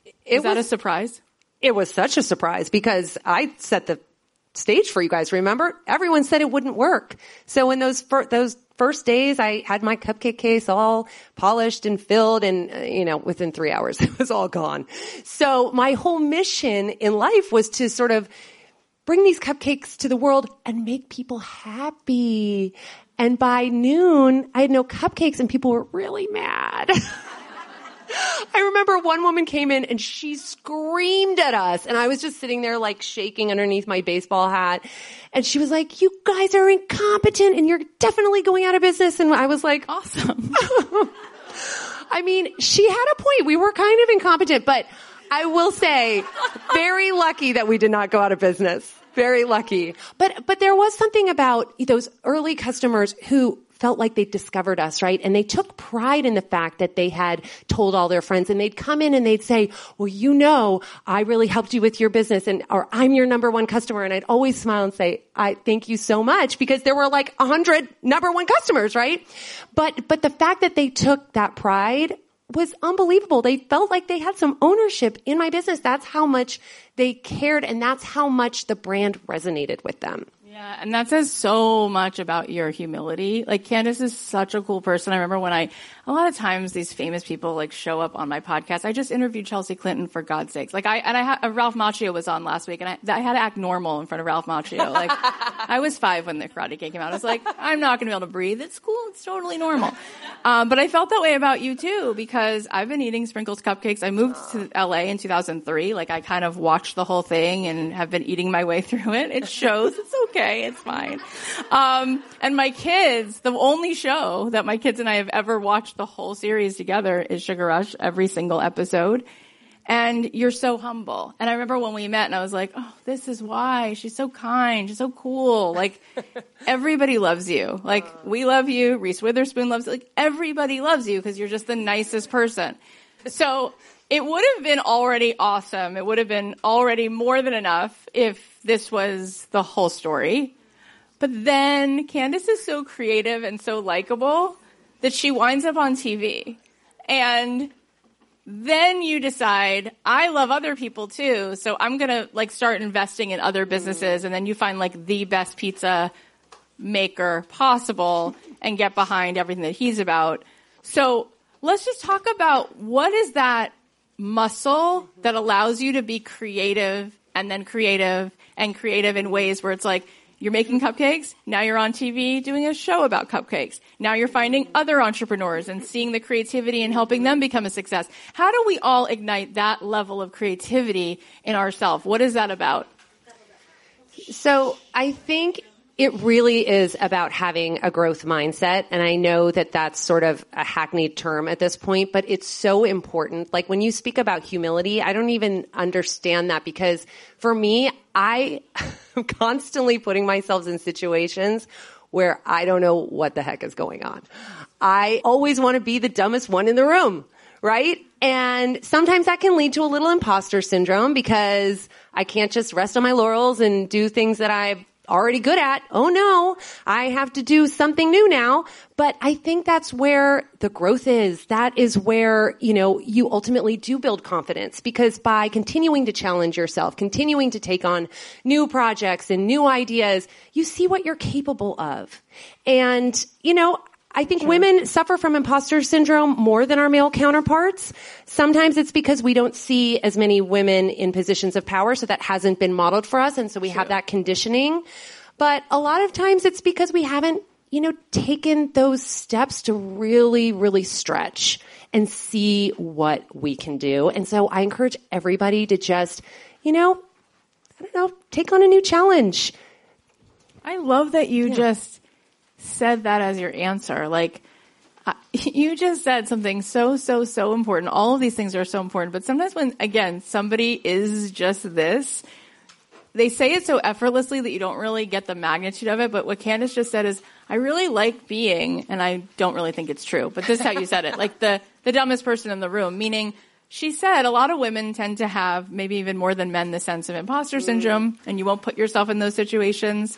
It Is that a surprise? It was such a surprise because I set the stage for you guys. Remember, everyone said it wouldn't work. So in those fir- those first days, I had my cupcake case all polished and filled, and uh, you know, within three hours, it was all gone. So my whole mission in life was to sort of bring these cupcakes to the world and make people happy. And by noon, I had no cupcakes, and people were really mad. I remember one woman came in and she screamed at us and I was just sitting there like shaking underneath my baseball hat. And she was like, you guys are incompetent and you're definitely going out of business. And I was like, Awesome. I mean, she had a point. We were kind of incompetent, but I will say very lucky that we did not go out of business. Very lucky. But, but there was something about those early customers who felt like they'd discovered us, right? And they took pride in the fact that they had told all their friends and they'd come in and they'd say, well, you know, I really helped you with your business and, or I'm your number one customer. And I'd always smile and say, I thank you so much because there were like a hundred number one customers, right? But, but the fact that they took that pride was unbelievable. They felt like they had some ownership in my business. That's how much they cared and that's how much the brand resonated with them. Yeah, and that says so much about your humility. Like Candace is such a cool person. I remember when I, a lot of times these famous people like show up on my podcast. I just interviewed Chelsea Clinton for God's sakes. Like I, and I, uh, Ralph Macchio was on last week and I, I had to act normal in front of Ralph Macchio. Like I was five when the Karate Kid came out. I was like, I'm not going to be able to breathe. It's cool. It's totally normal. Um, but I felt that way about you too because I've been eating sprinkles cupcakes. I moved to LA in 2003. Like I kind of watched the whole thing and have been eating my way through it. It shows. It's okay okay. It's fine. Um, and my kids, the only show that my kids and I have ever watched the whole series together is Sugar Rush, every single episode. And you're so humble. And I remember when we met and I was like, oh, this is why. She's so kind. She's so cool. Like, everybody loves you. Like, we love you. Reese Witherspoon loves you. Like, everybody loves you because you're just the nicest person. So it would have been already awesome. It would have been already more than enough if this was the whole story. But then Candace is so creative and so likable that she winds up on TV. And then you decide, I love other people too, so I'm gonna like start investing in other businesses and then you find like the best pizza maker possible and get behind everything that he's about. So let's just talk about what is that muscle that allows you to be creative and then creative and creative in ways where it's like, you're making cupcakes. Now you're on TV doing a show about cupcakes. Now you're finding other entrepreneurs and seeing the creativity and helping them become a success. How do we all ignite that level of creativity in ourselves? What is that about? So I think it really is about having a growth mindset. And I know that that's sort of a hackneyed term at this point, but it's so important. Like when you speak about humility, I don't even understand that because for me, I am constantly putting myself in situations where I don't know what the heck is going on. I always want to be the dumbest one in the room, right? And sometimes that can lead to a little imposter syndrome because I can't just rest on my laurels and do things that I've already good at. Oh no, I have to do something new now. But I think that's where the growth is. That is where, you know, you ultimately do build confidence because by continuing to challenge yourself, continuing to take on new projects and new ideas, you see what you're capable of. And, you know, I think sure. women suffer from imposter syndrome more than our male counterparts. Sometimes it's because we don't see as many women in positions of power, so that hasn't been modeled for us, and so we have that conditioning. But a lot of times it's because we haven't, you know, taken those steps to really, really stretch and see what we can do. And so I encourage everybody to just, you know, I don't know, take on a new challenge. I love that you yeah. just said that as your answer. Like, you just said something so, so, so important. All of these things are so important, but sometimes when, again, somebody is just this, they say it so effortlessly that you don't really get the magnitude of it. But what Candace just said is, I really like being, and I don't really think it's true, but this is how you said it, like the, the dumbest person in the room, meaning she said a lot of women tend to have, maybe even more than men, the sense of imposter mm. syndrome, and you won't put yourself in those situations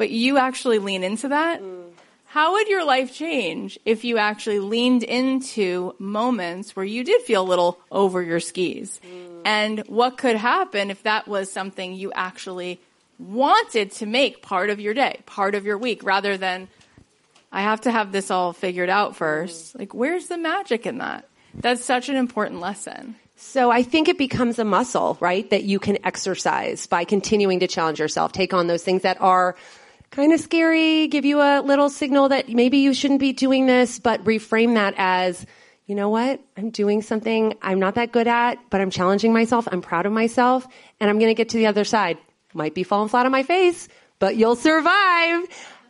but you actually lean into that, mm. how would your life change if you actually leaned into moments where you did feel a little over your skis? Mm. And what could happen if that was something you actually wanted to make part of your day, part of your week, rather than, I have to have this all figured out first. Mm. Like, where's the magic in that? That's such an important lesson. So I think it becomes a muscle, right? That you can exercise by continuing to challenge yourself, take on those things that are kind of scary, give you a little signal that maybe you shouldn't be doing this, but reframe that as, you know what? I'm doing something I'm not that good at, but I'm challenging myself. I'm proud of myself and I'm going to get to the other side. Might be falling flat on my face, but you'll survive.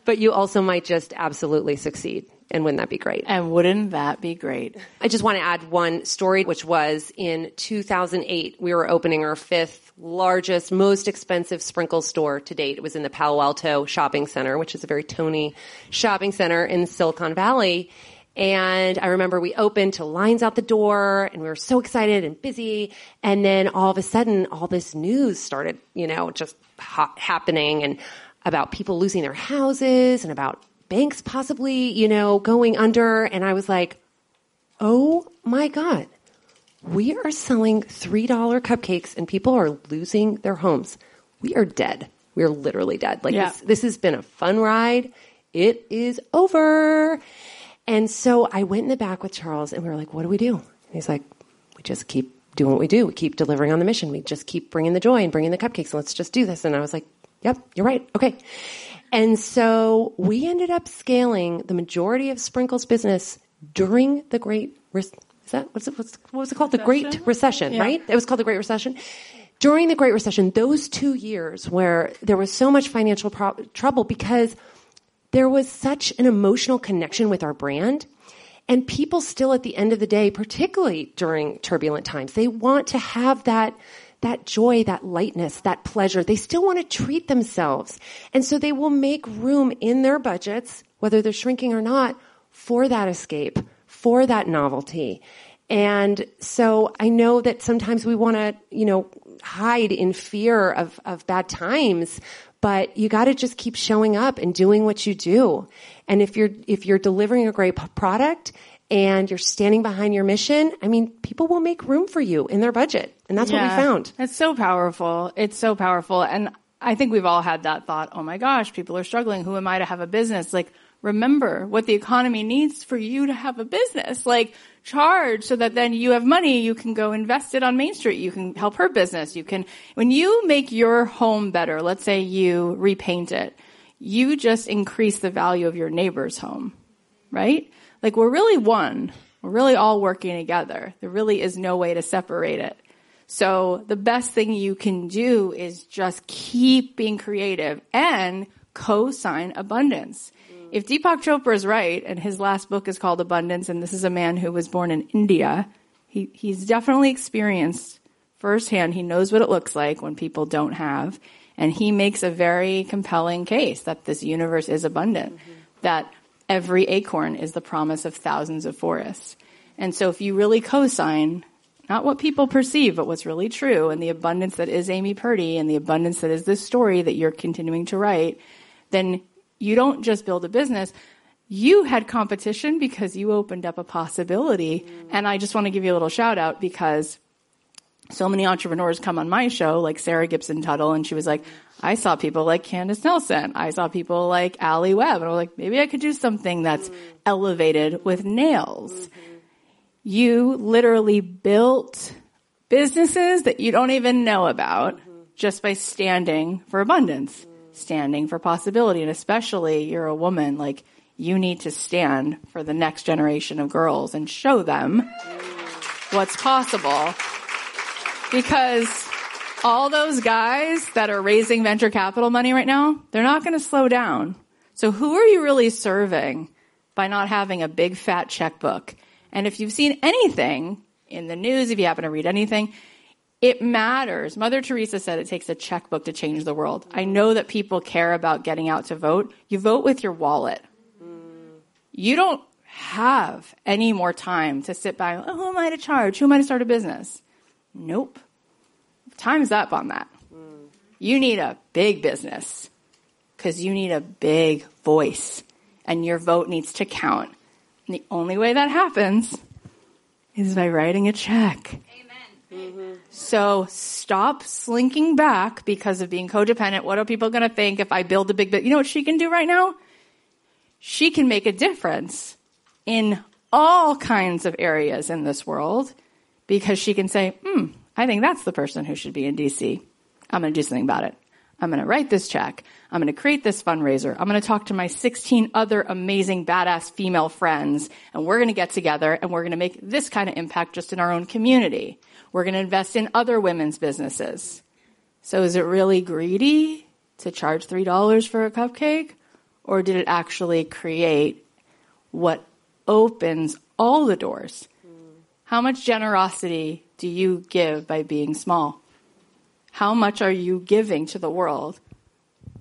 But you also might just absolutely succeed. And wouldn't that be great? And wouldn't that be great? I just want to add one story, which was in 2008, we were opening our fifth largest, most expensive sprinkle store to date. It was in the Palo Alto Shopping Center, which is a very Tony shopping center in Silicon Valley. And I remember we opened to lines out the door and we were so excited and busy. And then all of a sudden, all this news started, you know, just ha- happening and about people losing their houses and about banks possibly, you know, going under. And I was like, oh my God, we are selling $3 cupcakes and people are losing their homes. We are dead. We are literally dead. Like Yeah. this, this has been a fun ride. It is over. And so I went in the back with Charles and we were like, what do we do? And he's like, we just keep doing what we do. We keep delivering on the mission. We just keep bringing the joy and bringing the cupcakes. and Let's just do this. And I was like, yep, you're right. Okay. And so we ended up scaling the majority of Sprinkles business during the Great Re- is that what's it, what's, what was it called? The Great Recession, Yeah. right? It was called the Great Recession. During the Great Recession, those two years where there was so much financial pro- trouble because there was such an emotional connection with our brand. And people still at the end of the day, particularly during turbulent times, they want to have that, that joy, that lightness, that pleasure. They still want to treat themselves. And so they will make room in their budgets, whether they're shrinking or not, for that escape, for that novelty. And so I know that sometimes we want to, you know, hide in fear of, of bad times, but you got to just keep showing up and doing what you do. And if you're, if you're delivering a great product and you're standing behind your mission, I mean, people will make room for you in their budget. And that's what we found. It's so powerful. It's so powerful. And I think we've all had that thought, oh my gosh, people are struggling. Who am I to have a business? Like, remember what the economy needs for you to have a business. Like, charge so that then you have money, you can go invest it on Main Street. You can help her business. You can, when you make your home better, let's say you repaint it, you just increase the value of your neighbor's home, right? Like, we're really one. We're really all working together. There really is no way to separate it. So the best thing you can do is just keep being creative and co-sign abundance. If Deepak Chopra is right, and his last book is called Abundance, and this is a man who was born in India, he, he's definitely experienced firsthand. He knows what it looks like when people don't have, and he makes a very compelling case that this universe is abundant, that every acorn is the promise of thousands of forests. And so if you really co-sign not what people perceive, but what's really true, and the abundance that is Amy Purdy, and the abundance that is this story that you're continuing to write, then you don't just build a business. You had competition because you opened up a possibility. And I just want to give you a little shout out because so many entrepreneurs come on my show, like Sarah Gibson Tuttle, and she was like, I saw people like Candace Nelson. I saw people like Alli Webb. And I'm like, maybe I could do something that's elevated with nails you literally built businesses that you don't even know about just by standing for abundance, standing for possibility. And especially you're a woman, like you need to stand for the next generation of girls and show them what's possible. Because all those guys that are raising venture capital money right now, they're not going to slow down. So who are you really serving by not having a big fat checkbook? And if you've seen anything in the news, if you happen to read anything, it matters. Mother Teresa said it takes a checkbook to change the world. I know that people care about getting out to vote. You vote with your wallet. You don't have any more time to sit by, oh, who am I to charge? Who am I to start a business? Nope. Time's up on that. You need a big business because you need a big voice and your vote needs to count. And the only way that happens is by writing a check. Amen. So stop slinking back because of being codependent. What are people going to think if I build a big bit? You know what she can do right now? She can make a difference in all kinds of areas in this world because she can say, hmm, I think that's the person who should be in DC. I'm going to do something about it. I'm going to write this check. I'm going to create this fundraiser. I'm going to talk to my 16 other amazing badass female friends and we're going to get together and we're going to make this kind of impact just in our own community. We're going to invest in other women's businesses. So is it really greedy to charge $3 for a cupcake? Or did it actually create what opens all the doors? How much generosity do you give by being small? How much are you giving to the world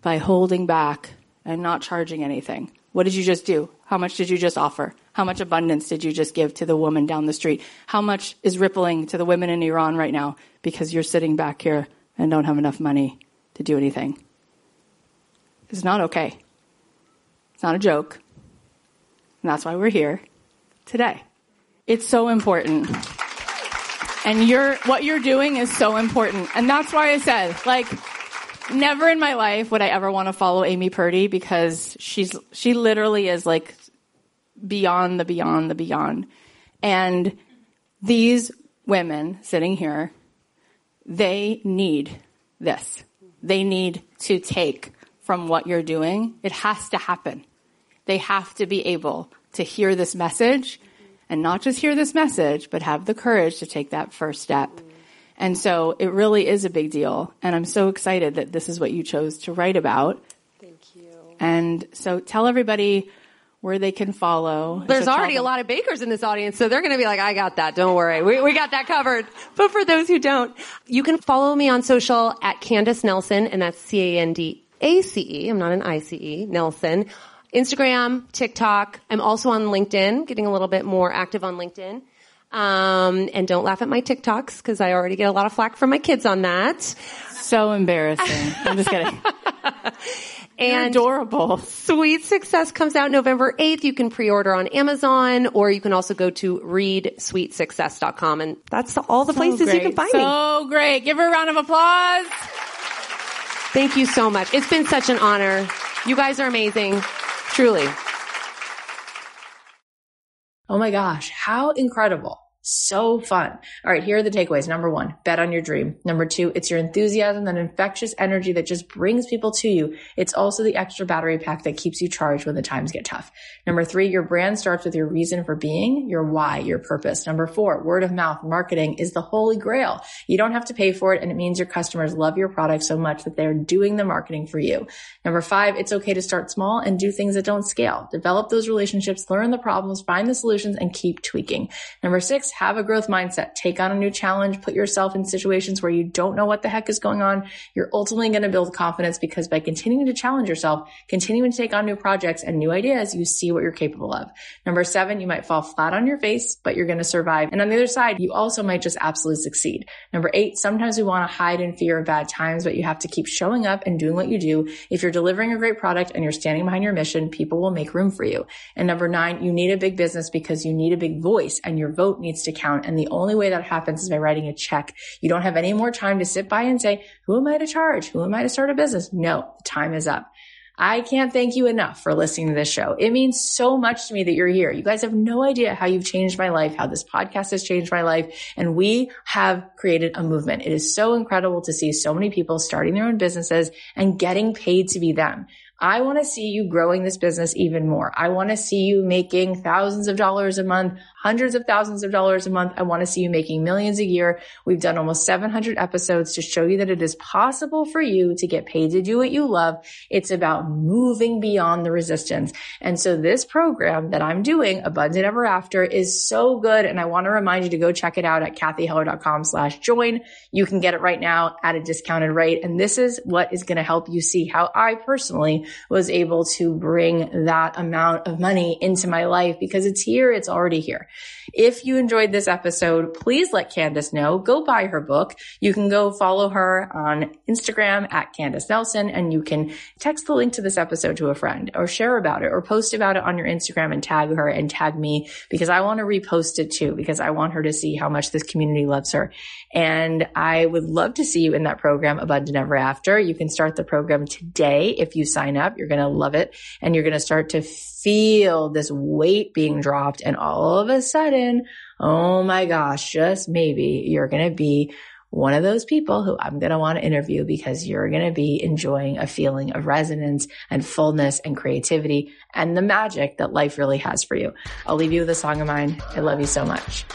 by holding back and not charging anything? What did you just do? How much did you just offer? How much abundance did you just give to the woman down the street? How much is rippling to the women in Iran right now because you're sitting back here and don't have enough money to do anything? It's not okay. It's not a joke. And that's why we're here today. It's so important. And you're, what you're doing is so important. And that's why I said, like, never in my life would I ever want to follow Amy Purdy because she's, she literally is like beyond the beyond the beyond. And these women sitting here, they need this. They need to take from what you're doing. It has to happen. They have to be able to hear this message and not just hear this message, but have the courage to take that first step. And so it really is a big deal. And I'm so excited that this is what you chose to write about. Thank you. And so tell everybody where they can follow. There's So already a lot of bakers in this audience, so they're going to be like, I got that. Don't worry. We, we got that covered. But for those who don't, you can follow me on social at Candace Nelson, and that's C-A-N-D-A-C-E. I'm not an I-C-E, Nelson. Instagram, TikTok. I'm also on LinkedIn, getting a little bit more active on LinkedIn. Um, and don't laugh at my TikToks because I already get a lot of flack from my kids on that. So embarrassing. I'm just kidding. You're And adorable. Sweet Success comes out November 8th. You can pre-order on Amazon or you can also go to readsweetsuccess.com and that's all the places you can Great. find me. So great. Give her a round of applause. Thank you so much. It's been such an honor. You guys are amazing. Truly. Oh my gosh, how incredible. So fun. All right, here are the takeaways. Number one, bet on your dream. Number two, it's your enthusiasm, and infectious energy that just brings people to you. It's also the extra battery pack that keeps you charged when the times get tough. Number three, your brand starts with your reason for being, your why, your purpose. Number four, word of mouth marketing is the holy grail. You don't have to pay for it and it means your customers love your product so much that they're doing the marketing for you. Number five, it's okay to start small and do things that don't scale. Develop those relationships, learn the problems, find the solutions, and keep tweaking. Number six, have a growth mindset. Take on a new challenge. Put yourself in situations where you don't know what the heck is going on. You're ultimately going to build confidence because by continuing to challenge yourself, continuing to take on new projects and new ideas, you see what you're capable of. Number seven, you might fall flat on your face, but you're going to survive. And on the other side, you also might just absolutely succeed. Number eight, sometimes we want to hide in fear of bad times, but you have to keep showing up and doing what you do. If you're delivering a great product and you're standing behind your mission, people will make room for you. And number nine, you need a big business because you need a big voice and your vote needs to count. And the only way that happens is by writing a check. You don't have any more time to sit by and say, who am I to charge? Who am I to start a business? No, the time is up. I can't thank you enough for listening to this show. It means so much to me that you're here. You guys have no idea how you've changed my life, how this podcast has changed my life. And we have created a movement. It is so incredible to see so many people starting their own businesses and getting paid to be them. I want to see you growing this business even more. I want to see you making thousands of dollars a month, hundreds of thousands of dollars a month. I want to see you making millions a year. We've done almost 700 episodes to show you that it is possible for you to get paid to do what you love. It's about moving beyond the resistance. And so this program that I'm doing, Abundant Ever After, is so good. And I want to remind you to go check it out at cathyheller.com slash join. You can get it right now at a discounted rate. And this is what is going to help you see how I personally was able to bring that amount of money into my life because it's here. It's already here. If you enjoyed this episode, please let Candace know. Go buy her book. You can go follow her on Instagram at Candace Nelson and you can text the link to this episode to a friend or share about it or post about it on your Instagram and tag her and tag me because I want to repost it too because I want her to see how much this community loves her. And I would love to see you in that program, Abundant Ever After. You can start the program today if you sign up. You're going to love it and you're going to start to feel this weight being dropped. And all of a sudden, oh my gosh, just maybe you're going to be one of those people who I'm going to want to interview because you're going to be enjoying a feeling of resonance and fullness and creativity and the magic that life really has for you. I'll leave you with a song of mine. I love you so much.